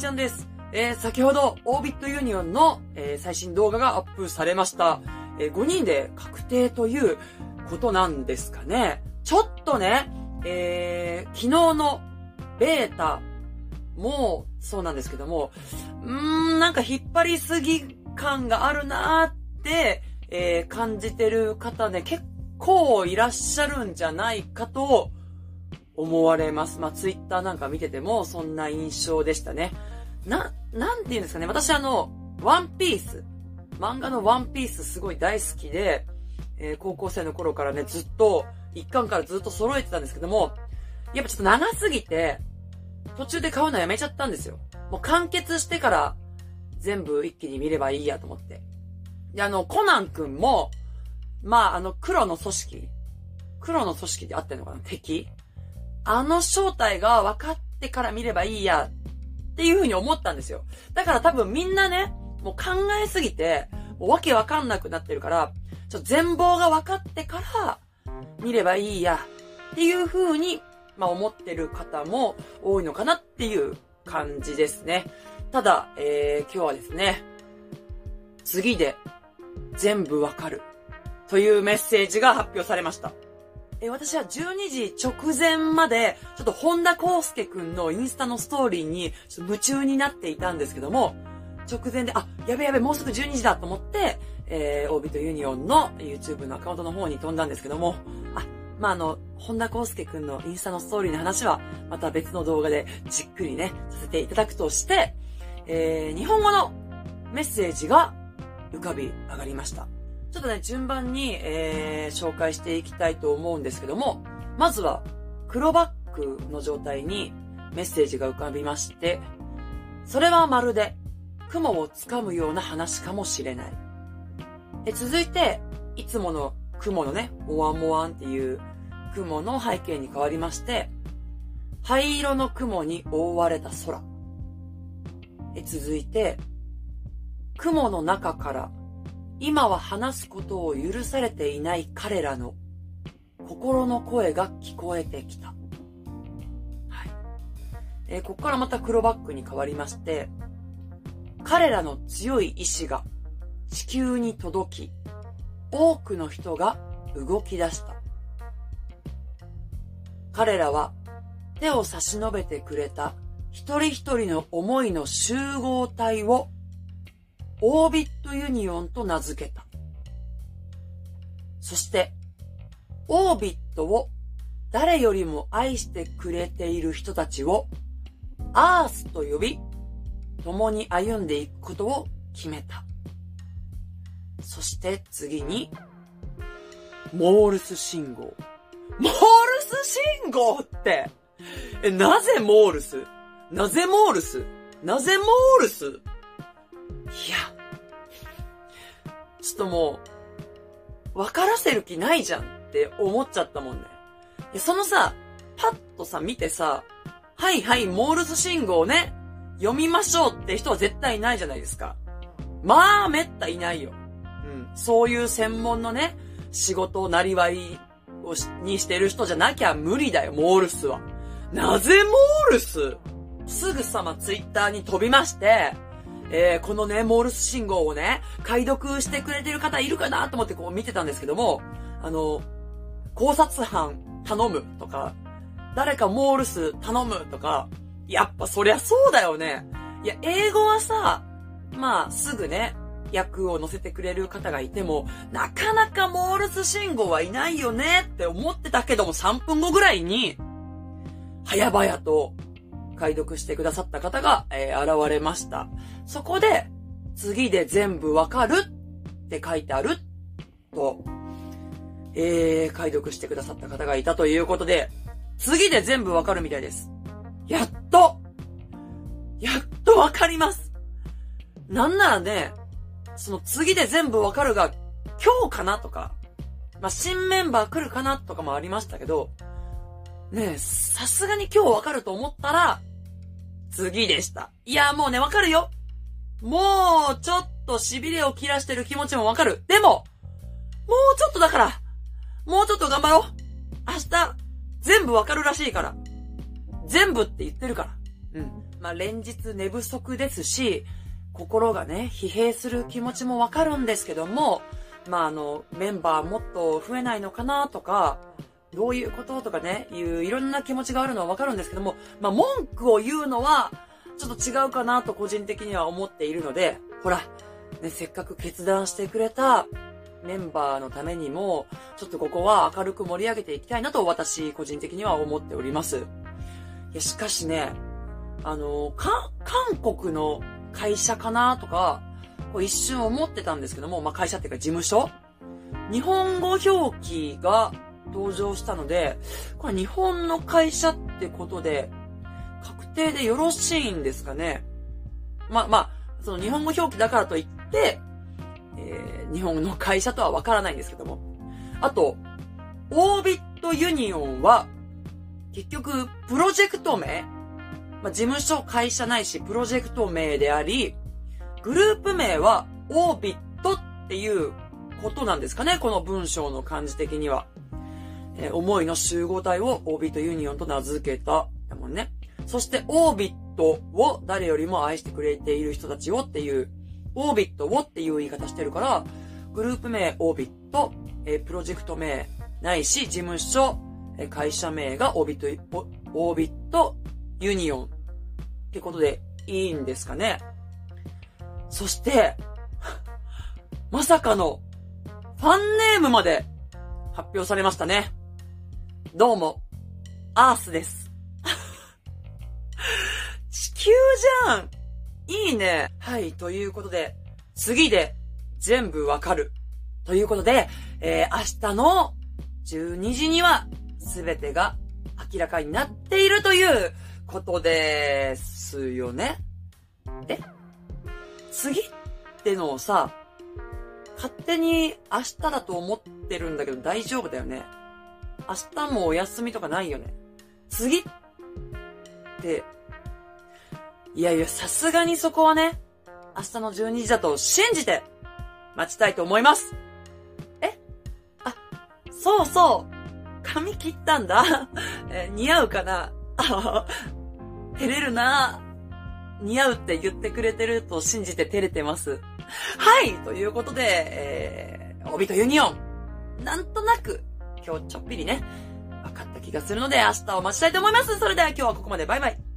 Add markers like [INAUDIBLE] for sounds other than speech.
ちゃんです。えー、先ほど、オービットユニオンの、えー、最新動画がアップされました。えー、5人で確定ということなんですかね。ちょっとね、えー、昨日のベータもそうなんですけども、うーん、なんか引っ張りすぎ感があるなーって、えー、感じてる方ね、結構いらっしゃるんじゃないかと思われます。まあ、ツイッターなんか見てても、そんな印象でしたね。な、なんて言うんですかね。私あの、ワンピース。漫画のワンピースすごい大好きで、えー、高校生の頃からね、ずっと、一巻からずっと揃えてたんですけども、やっぱちょっと長すぎて、途中で買うのやめちゃったんですよ。もう完結してから、全部一気に見ればいいやと思って。で、あの、コナン君も、まあ、あの、黒の組織黒の組織であってんのかな？敵あの正体が分かってから見ればいいやっていう風に思ったんですよ。だから多分みんなね、もう考えすぎて、わけわかんなくなってるから、ちょ全貌が分かってから見ればいいやっていう風に、まあ思ってる方も多いのかなっていう感じですね。ただ、えー、今日はですね、次で全部わかるというメッセージが発表されました。え私は12時直前まで、ちょっと本田康介くんのインスタのストーリーに夢中になっていたんですけども、直前で、あ、やべやべ、もうすぐ12時だと思って、えー、オービットユニオンの YouTube のアカウントの方に飛んだんですけども、あ、まあ、あの、本田康介くんのインスタのストーリーの話は、また別の動画でじっくりね、させていただくとして、えー、日本語のメッセージが浮かび上がりました。ちょっとね、順番に、えー、紹介していきたいと思うんですけども、まずは、黒バックの状態にメッセージが浮かびまして、それはまるで雲をつかむような話かもしれない。え続いて、いつもの雲のね、モワンモワンっていう雲の背景に変わりまして、灰色の雲に覆われた空。え続いて、雲の中から今は話すことを許されていない彼らの心の声が聞こえてきた。はい。えー、ここからまた黒バックに変わりまして、彼らの強い意志が地球に届き、多くの人が動き出した。彼らは手を差し伸べてくれた一人一人の思いの集合体をオービットユニオンと名付けた。そして、オービットを誰よりも愛してくれている人たちをアースと呼び、共に歩んでいくことを決めた。そして次に、モールス信号。モールス信号って、え、なぜモールス？なぜモールス？なぜモールス？いや、ちょっともう、分からせる気ないじゃんって思っちゃったもんね。そのさ、パッとさ、見てさ、はいはい、モールス信号ね、読みましょうって人は絶対いないじゃないですか。まあ、めったいないよ。うん。そういう専門のね、仕事をなりわいをし、にしてる人じゃなきゃ無理だよ、モールスは。なぜモールス？すぐさまツイッターに飛びまして、えー、このね、モールス信号をね、解読してくれてる方いるかなと思ってこう見てたんですけども、あの、考察班頼むとか、誰かモールス頼むとか、やっぱそりゃそうだよね。いや、英語はさ、まあ、すぐね、役を載せてくれる方がいても、なかなかモールス信号はいないよねって思ってたけども、3分後ぐらいに、早々と解読してくださった方が、えー、現れました。そこで、次で全部わかるって書いてあると、えー、解読してくださった方がいたということで、次で全部わかるみたいです。やっとやっとわかりますなんならね、その次で全部わかるが今日かなとか、まあ、新メンバー来るかなとかもありましたけど、ね、さすがに今日わかると思ったら、次でした。いや、もうね、わかるよ。もう、ちょっと痺れを切らしてる気持ちもわかる。でも、もうちょっとだから、もうちょっと頑張ろう。明日、全部わかるらしいから。全部って言ってるから。うん。まあ、連日寝不足ですし、心がね、疲弊する気持ちもわかるんですけども、まあ、あの、メンバーもっと増えないのかなとか、どういうこととかね、いういろんな気持ちがあるのはわかるんですけども、まあ、文句を言うのは、ちょっと違うかなと個人的には思っているので、ほら、ね、せっかく決断してくれたメンバーのためにも、ちょっとここは明るく盛り上げていきたいなと私個人的には思っております。いや、しかしね、あの、韓国の会社かなとか、こう一瞬思ってたんですけども、まあ、会社っていうか事務所日本語表記が登場したので、これ日本の会社ってことで、確定でよろしいんですかね？ま、まあ、その日本語表記だからといって、えー、日本の会社とはわからないんですけども。あと、オービットユニオンは、結局、プロジェクト名まあ、事務所、会社ないし、プロジェクト名であり、グループ名は、オービットっていうことなんですかね？この文章の漢字的には。えー、思いの集合体をオービットユニオンと名付けた。だもんね。そして、オービットを誰よりも愛してくれている人たちをっていう、オービットをっていう言い方してるから、グループ名オービット、えー、プロジェクト名ないし、事務所、えー、会社名がオービット、オービットユニオンってことでいいんですかね。そして、[LAUGHS] まさかのファンネームまで発表されましたね。どうも、アースです。[LAUGHS] 地球じゃんいいねはい、ということで、次で全部わかる。ということで、えー、明日の12時には全てが明らかになっているということですよね。え次ってのをさ、勝手に明日だと思ってるんだけど大丈夫だよね。明日もお休みとかないよね。次って、いやいや、さすがにそこはね、明日の12時だと信じて待ちたいと思います。え？あ、そうそう。髪切ったんだ。[LAUGHS] え似合うかな？あ [LAUGHS] 照れるな似合うって言ってくれてると信じて照れてます。はい、ということで、えー、帯とユニオン。なんとなく、今日ちょっぴりね、分かった気がするので明日を待ちたいと思います。それでは今日はここまで。バイバイ。